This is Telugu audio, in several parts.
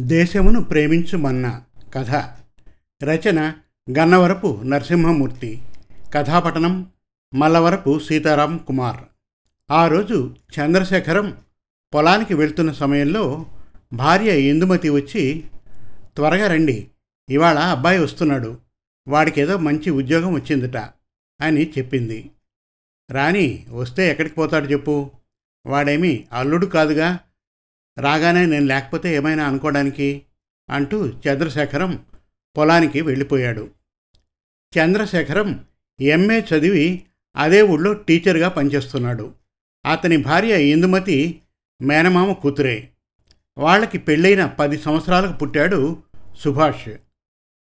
దేశమును ప్రేమించుమన్న కథ. రచన గన్నవరపు నరసింహమూర్తి. కథాపటనం మల్లవరపు సీతారాం కుమార్. ఆ రోజు చంద్రశేఖరం పొలానికి వెళ్తున్న సమయంలో భార్య ఇందుమతి వచ్చి త్వరగా రండి ఇవాళ అబ్బాయి వస్తున్నాడు వాడికేదో మంచి ఉద్యోగం వచ్చిందట అని చెప్పింది. రాణి వస్తే ఎక్కడికి పోతాడు చెప్పు వాడేమీ అల్లుడు కాదుగా రాగానే నేను లేకపోతే ఏమైనా అనుకోవడానికి? అంటూ చంద్రశేఖరం పొలానికి వెళ్ళిపోయాడు. చంద్రశేఖరం ఎంఏ చదివి అదే ఊళ్ళో టీచర్గా పనిచేస్తున్నాడు. అతని భార్య ఇందుమతి మేనమామ కూతురే. వాళ్ళకి పెళ్ళైన పది సంవత్సరాలకు పుట్టాడు సుభాష్.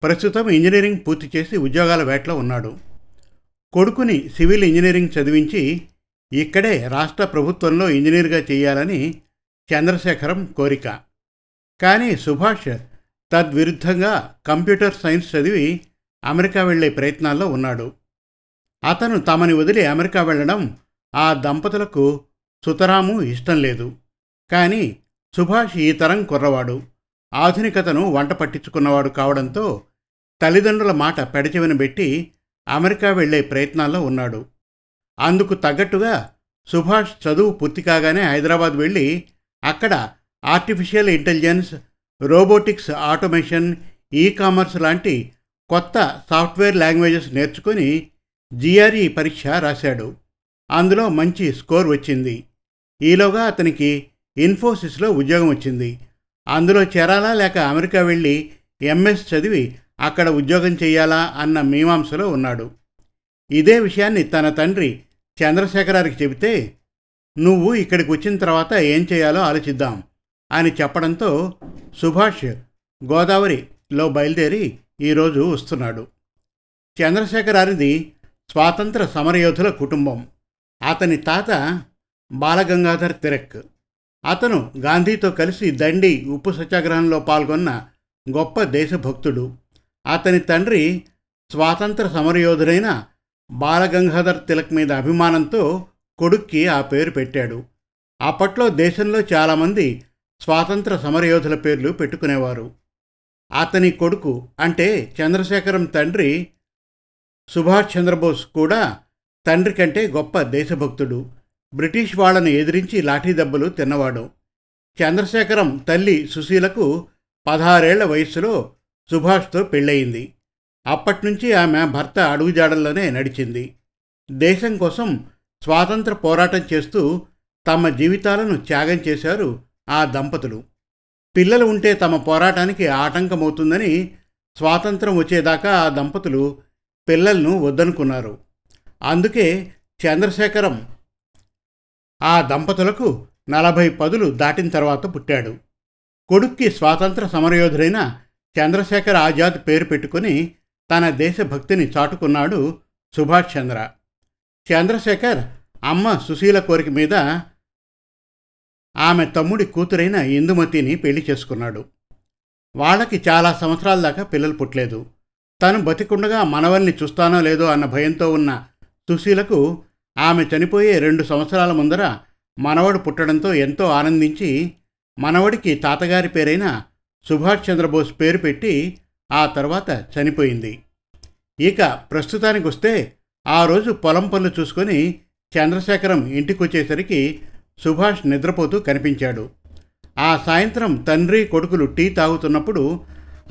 ప్రస్తుతం ఇంజనీరింగ్ పూర్తి చేసి ఉద్యోగాల వేటలో ఉన్నాడు. కొడుకుని సివిల్ ఇంజనీరింగ్ చదివించి ఇక్కడే రాష్ట్ర ప్రభుత్వంలో ఇంజనీర్గా చేయాలని చంద్రశేఖరం కోరిక. కానీ సుభాష్ తద్విరుద్ధంగా కంప్యూటర్ సైన్స్ చదివి అమెరికా వెళ్ళే ప్రయత్నాల్లో ఉన్నాడు. అతను తమని వదిలి అమెరికా వెళ్ళడం ఆ దంపతులకు సుతరాము ఇష్టం లేదు. కానీ సుభాష్ ఈ తరం కుర్రవాడు. ఆధునికతను వంట పట్టించుకున్నవాడు కావడంతో తల్లిదండ్రుల మాట పెడచెవిన పెట్టి అమెరికా వెళ్ళే ప్రయత్నాల్లో ఉన్నాడు. అందుకు తగ్గట్టుగా సుభాష్ చదువు పూర్తి కాగానే హైదరాబాద్ వెళ్ళి అక్కడ artificial intelligence robotics automation e commerce లాంటి కొత్త సాఫ్ట్వేర్ లాంగ్వేజెస్ నేర్చుకొని జిఆర్ఈ పరీక్ష రాశాడు. అందులో మంచి స్కోర్ వచ్చింది. ఈలోగా అతనికి ఇన్ఫోసిస్లో ఉద్యోగం వచ్చింది. అందులో చేరాలా లేక అమెరికా వెళ్ళి ఎంఎస్ చదివి అక్కడ ఉద్యోగం చేయాలా అన్న మీమాంసలో ఉన్నాడు. ఇదే విషయాన్ని తన తండ్రి చంద్రశేఖరానికి చెబితే నువ్వు ఇక్కడికి వచ్చిన తర్వాత ఏం చేయాలో ఆలోచిద్దాం అని చెప్పడంతో సుభాష్ గోదావరిలో బయలుదేరి ఈరోజు వస్తున్నాడు. చంద్రశేఖరారిది స్వాతంత్ర సమరయోధుల కుటుంబం. అతని తాత బాలగంగాధర్ తిరక్. అతను గాంధీతో కలిసి దండి ఉప్పు సత్యాగ్రహంలో పాల్గొన్న గొప్ప దేశభక్తుడు. అతని తండ్రి స్వాతంత్ర సమరయోధుడైన బాలగంగాధర్ తిలక్ మీద అభిమానంతో కొడుక్కి ఆ పేరు పెట్టాడు. అప్పట్లో దేశంలో చాలామంది స్వాతంత్ర సమరయోధుల పేర్లు పెట్టుకునేవారు. అతని కొడుకు అంటే చంద్రశేఖరం తండ్రి సుభాష్ చంద్రబోస్ కూడా తండ్రి కంటే గొప్ప దేశభక్తుడు. బ్రిటిష్ వాళ్ళని ఎదిరించి లాఠీ దెబ్బలు తిన్నవాడు. చంద్రశేఖరం తల్లి సుశీలకు పదహారేళ్ళ వయస్సులో సుభాష్తో పెళ్ళయింది. అప్పట్నుంచి ఆమె భర్త అడుగుజాడల్లోనే నడిచింది. దేశం కోసం స్వాతంత్ర పోరాటం చేస్తూ తమ జీవితాలను త్యాగం చేశారు ఆ దంపతులు. పిల్లలు ఉంటే తమ పోరాటానికి ఆటంకమవుతుందని స్వాతంత్రం వచ్చేదాకా ఆ దంపతులు పిల్లలను వద్దనుకున్నారు. అందుకే చంద్రశేఖరం ఆ దంపతులకు నలభై పదులు దాటిన తర్వాత పుట్టాడు. కొడుక్కి స్వాతంత్ర సమరయోధుడైన చంద్రశేఖర్ ఆజాద్ పేరు పెట్టుకుని తన దేశభక్తిని చాటుకున్నాడు సుభాష్ చంద్ర. చంద్రశేఖర్ అమ్మ సుశీల కోరిక మీద ఆమె తమ్ముడి కూతురైన ఇందుమతిని పెళ్ళి చేసుకున్నాడు. వాళ్ళకి చాలా సంవత్సరాల దాకా పిల్లలు పుట్టలేదు. తను బతికుండగా మనవల్ని చూస్తానో లేదో అన్న భయంతో ఉన్న సుశీలకు ఆమె చనిపోయే రెండు సంవత్సరాల ముందర మనవడు పుట్టడంతో ఎంతో ఆనందించి మనవడికి తాతగారి పేరైన సుభాష్ చంద్రబోస్ పేరు పెట్టి ఆ తర్వాత చనిపోయింది. ఇక ప్రస్తుతానికి వస్తే ఆ రోజు పొలం పనులు చూసుకొని చంద్రశేఖరం ఇంటికొచ్చేసరికి సుభాష్ నిద్రపోతూ కనిపించాడు. ఆ సాయంత్రం తండ్రి కొడుకులు టీ తాగుతున్నప్పుడు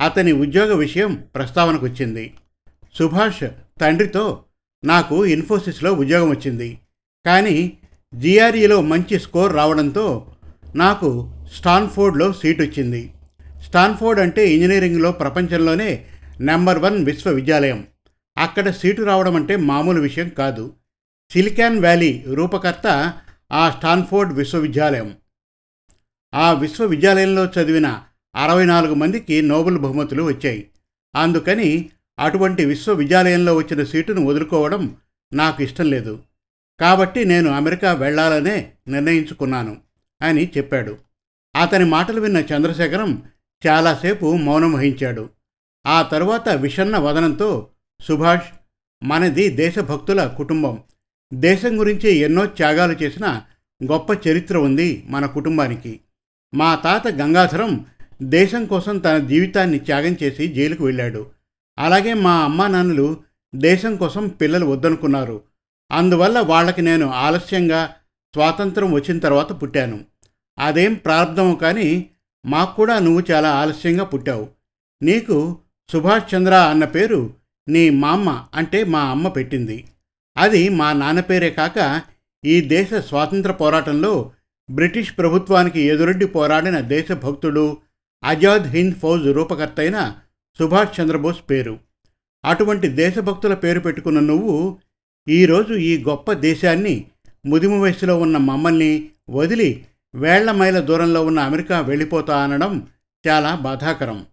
అతని ఉద్యోగ విషయం ప్రస్తావనకు వచ్చింది సుభాష్ తండ్రితో నాకు ఇన్ఫోసిస్లో ఉద్యోగం వచ్చింది. కానీ జిఆర్ఈలో మంచి స్కోర్ రావడంతో నాకు స్టాన్ఫోర్డ్లో సీట్ వచ్చింది స్టాన్ఫోర్డ్ అంటే ఇంజనీరింగ్లో ప్రపంచంలోనే నెంబర్ వన్ విశ్వవిద్యాలయం. అక్కడ సీటు రావడం అంటే మామూలు విషయం కాదు. సిలికాన్ వ్యాలీ రూపకర్త ఆ స్టాన్ఫోర్డ్ విశ్వవిద్యాలయం. ఆ విశ్వవిద్యాలయంలో చదివిన అరవై నాలుగు మందికి నోబెల్ బహుమతులు వచ్చాయి. అందుకని అటువంటి విశ్వవిద్యాలయంలో వచ్చిన సీటును వదులుకోవడం నాకు ఇష్టం లేదు. కాబట్టి నేను అమెరికా వెళ్ళాలనే నిర్ణయించుకున్నాను అని చెప్పాడు. అతని మాటలు విన్న చంద్రశేఖరం చాలాసేపు మౌనం వహించాడు. ఆ తరువాత విషన్న వదనంతో సుభాష్ మనది దేశభక్తుల కుటుంబం. దేశం గురించి ఎన్నో త్యాగాలు చేసిన గొప్ప చరిత్ర ఉంది మన కుటుంబానికి. మా తాత గంగాధరం దేశం కోసం తన జీవితాన్ని త్యాగం చేసి జైలుకు వెళ్ళాడు. అలాగే మా అమ్మా నాన్నలు దేశం కోసం పిల్లలు వద్దనుకున్నారు. అందువల్ల వాళ్ళకి నేను ఆలస్యంగా స్వాతంత్రం వచ్చిన తర్వాత పుట్టాను. అదేం ప్రారంధము కానీ మాకు కూడా నువ్వు చాలా ఆలస్యంగా పుట్టావు. నీకు సుభాష్ చంద్ర అన్న పేరు నీ మామ్మ అంటే మా అమ్మ పెట్టింది. అది మా నాన్న పేరే కాక ఈ దేశ స్వాతంత్ర పోరాటంలో బ్రిటిష్ ప్రభుత్వానికి ఎదురొడ్డి పోరాడిన దేశభక్తుడు ఆజాద్ హింద్ ఫౌజ్ రూపకర్త అయిన సుభాష్ చంద్రబోస్ పేరు. అటువంటి దేశభక్తుల పేరు పెట్టుకున్న నువ్వు ఈరోజు ఈ గొప్ప దేశాన్ని ముదిము వయసులో ఉన్న మమ్మల్ని వదిలి వేళ్ళ మైల దూరంలో ఉన్న అమెరికా వెళ్ళిపోతా అనడం చాలా బాధాకరం.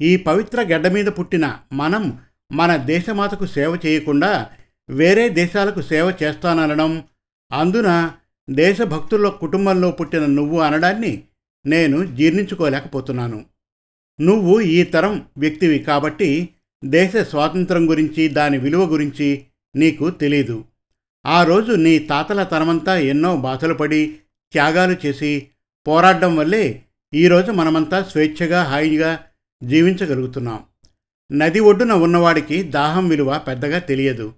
ఈ పవిత్ర గడ్డ మీద పుట్టిన మనం మన దేశమాతకు సేవ చేయకుండా వేరే దేశాలకు సేవ చేస్తాననడం. అందున దేశభక్తుల కుటుంబంలో పుట్టిన నువ్వు అనడాన్ని నేను జీర్ణించుకోలేకపోతున్నాను. నువ్వు ఈ తరం వ్యక్తివి కాబట్టి దేశ స్వాతంత్రం గురించి దాని విలువ గురించి నీకు తెలీదు. ఆ రోజు నీ తాతల తరమంతా ఎన్నో బాధలు పడి త్యాగాలు చేసి పోరాడడం వల్లే ఈరోజు మనమంతా స్వేచ్ఛగా హాయిగా జీవించగలుగుతున్నాం. నది ఒడ్డున ఉన్నవాడికి దాహం విలువ పెద్దగా తెలియదు.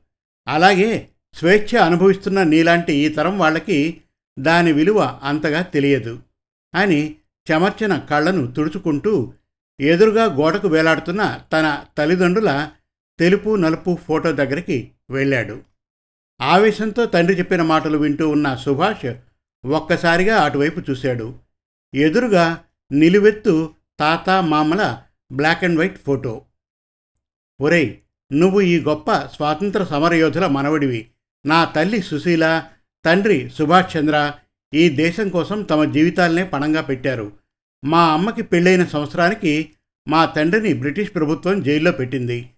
అలాగే స్వేచ్ఛ అనుభవిస్తున్న నీలాంటి ఈ తరం వాళ్ళకి దాని విలువ అంతగా తెలియదు. అని చెమర్చిన కళ్ళను తుడుచుకుంటూ ఎదురుగా గోడకు వేలాడుతున్న తన తల్లిదండ్రుల తెలుపు నలుపు ఫోటో దగ్గరికి వెళ్ళాడు. ఆవేశంతో తండ్రి చెప్పిన మాటలు వింటూ ఉన్న సుభాష్ ఒక్కసారిగా అటువైపు చూశాడు. ఎదురుగా నిలువెత్తు తాత మామల బ్లాక్ అండ్ వైట్ ఫోటో. ఒరేయ్ నువ్వు ఈ గొప్ప స్వాతంత్ర సమరయోధుల మనవడివి. నా తల్లి సుశీల తండ్రి సుభాష్ చంద్ర ఈ దేశం కోసం తమ జీవితాలనే పణంగా పెట్టారు. మా అమ్మకి పెళ్ళైన సంవత్సరానికి మా తండ్రిని బ్రిటిష్ ప్రభుత్వం జైల్లో పెట్టింది.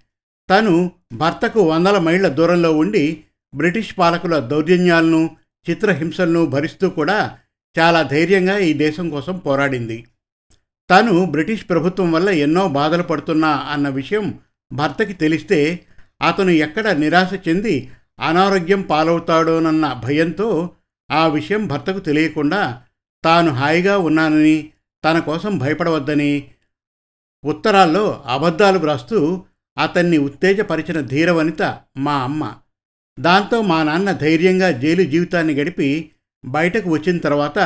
తను భర్తకు వందల మైళ్ళ దూరంలో ఉండి బ్రిటిష్ పాలకుల దౌర్జన్యాలను చిత్రహింసలను భరిస్తూ కూడా చాలా ధైర్యంగా ఈ దేశం కోసం పోరాడింది. తను బ్రిటిష్ ప్రభుత్వం వల్ల ఎన్నో బాధలు పడుతున్నా అన్న విషయం భర్తకి తెలిస్తే అతను ఎక్కడ నిరాశ చెంది అనారోగ్యం పాలవుతాడోనన్న భయంతో ఆ విషయం భర్తకు తెలియకుండా తాను హాయిగా ఉన్నానని తన కోసం భయపడవద్దని ఉత్తరాల్లో అబద్ధాలు వ్రాస్తూ అతన్ని ఉత్తేజపరిచిన ధీరవనిత మా అమ్మ. దాంతో మా నాన్న ధైర్యంగా జైలు జీవితాన్ని గడిపి బయటకు వచ్చిన తర్వాత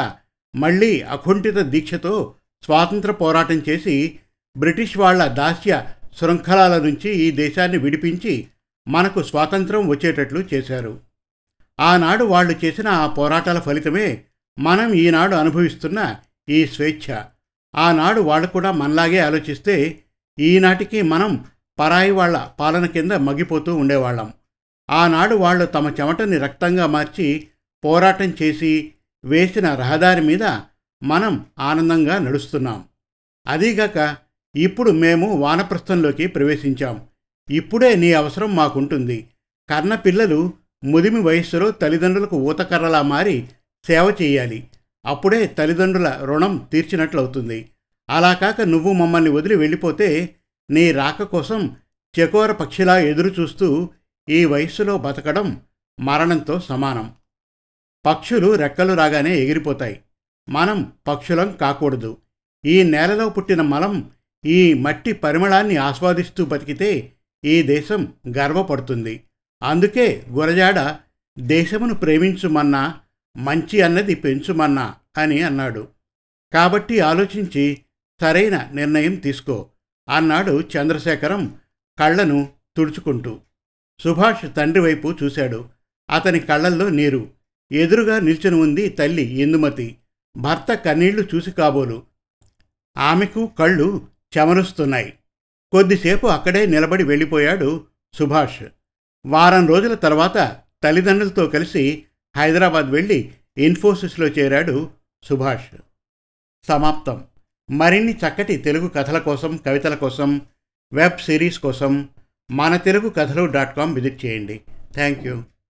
మళ్ళీ అకుంఠిత దీక్షతో స్వాతంత్ర పోరాటం చేసి బ్రిటిష్ వాళ్ళ దాస్య శృంఖలాల నుంచి ఈ దేశాన్ని విడిపించి మనకు స్వాతంత్రం వచ్చేటట్లు చేశారు. ఆనాడు వాళ్ళు చేసిన ఆ పోరాటాల ఫలితమే మనం ఈనాడు అనుభవిస్తున్న ఈ స్వేచ్ఛ. ఆనాడు వాళ్ళు కూడా మనలాగే ఆలోచిస్తే ఈనాటికి మనం పరాయి వాళ్ళ పాలన కింద మగ్గిపోతూ ఉండేవాళ్ళం. ఆనాడు వాళ్ళు తమ చెమటని రక్తంగా మార్చి పోరాటం చేసి వేసిన రహదారి మీద మనం ఆనందంగా నడుస్తున్నాం. అదీగాక ఇప్పుడు మేము వానప్రస్థంలోకి ప్రవేశించాం. ఇప్పుడే నీ అవసరం మాకుంటుంది. కర్ణ పిల్లలు ముదిమి వయస్సులో తల్లిదండ్రులకు ఊతకర్రలా మారి సేవ చేయాలి. అప్పుడే తల్లిదండ్రుల రుణం తీర్చినట్లవుతుంది. అలా కాక నువ్వు మమ్మల్ని వదిలి వెళ్ళిపోతే నీ రాక కోసం చెకోర పక్షిలా ఎదురు చూస్తూ ఈ వయస్సులో బతకడం మరణంతో సమానం. పక్షులు రెక్కలు రాగానే ఎగిరిపోతాయి. మనం పక్షులం కాకూడదు. ఈ నేలలో పుట్టిన మలం ఈ మట్టి పరిమళాన్ని ఆస్వాదిస్తూ బతికితే ఈ దేశం గర్వపడుతుంది. అందుకే గురజాడ దేశమును ప్రేమించుమన్నా మంచి అన్నది పెంచుమన్నా అని అన్నాడు. కాబట్టి ఆలోచించి సరైన నిర్ణయం తీసుకో అన్నాడు చంద్రశేఖరం కళ్ళను తుడుచుకుంటూ. సుభాష్ తండ్రి వైపు చూశాడు. అతని కళ్ళల్లో నీరు. ఎదురుగా నిల్చుని ఉంది తల్లి ఇందుమతి. భర్త కన్నీళ్ళు చూసి కాబోలు. ఆమెకు కళ్ళు చెమరుస్తున్నాయి. కొద్దిసేపు అక్కడే నిలబడి వెళ్ళిపోయాడు సుభాష్. వారం రోజుల తర్వాత తల్లిదండ్రులతో కలిసి హైదరాబాద్ వెళ్ళి ఇన్ఫోసిస్లో చేరాడు సుభాష్. సమాప్తం. మరిన్ని చక్కటి తెలుగు కథల కోసం కవితల కోసం వెబ్ సిరీస్ కోసం మన తెలుగు కథలు డాట్ కామ్ విజిట్ చేయండి. Thank you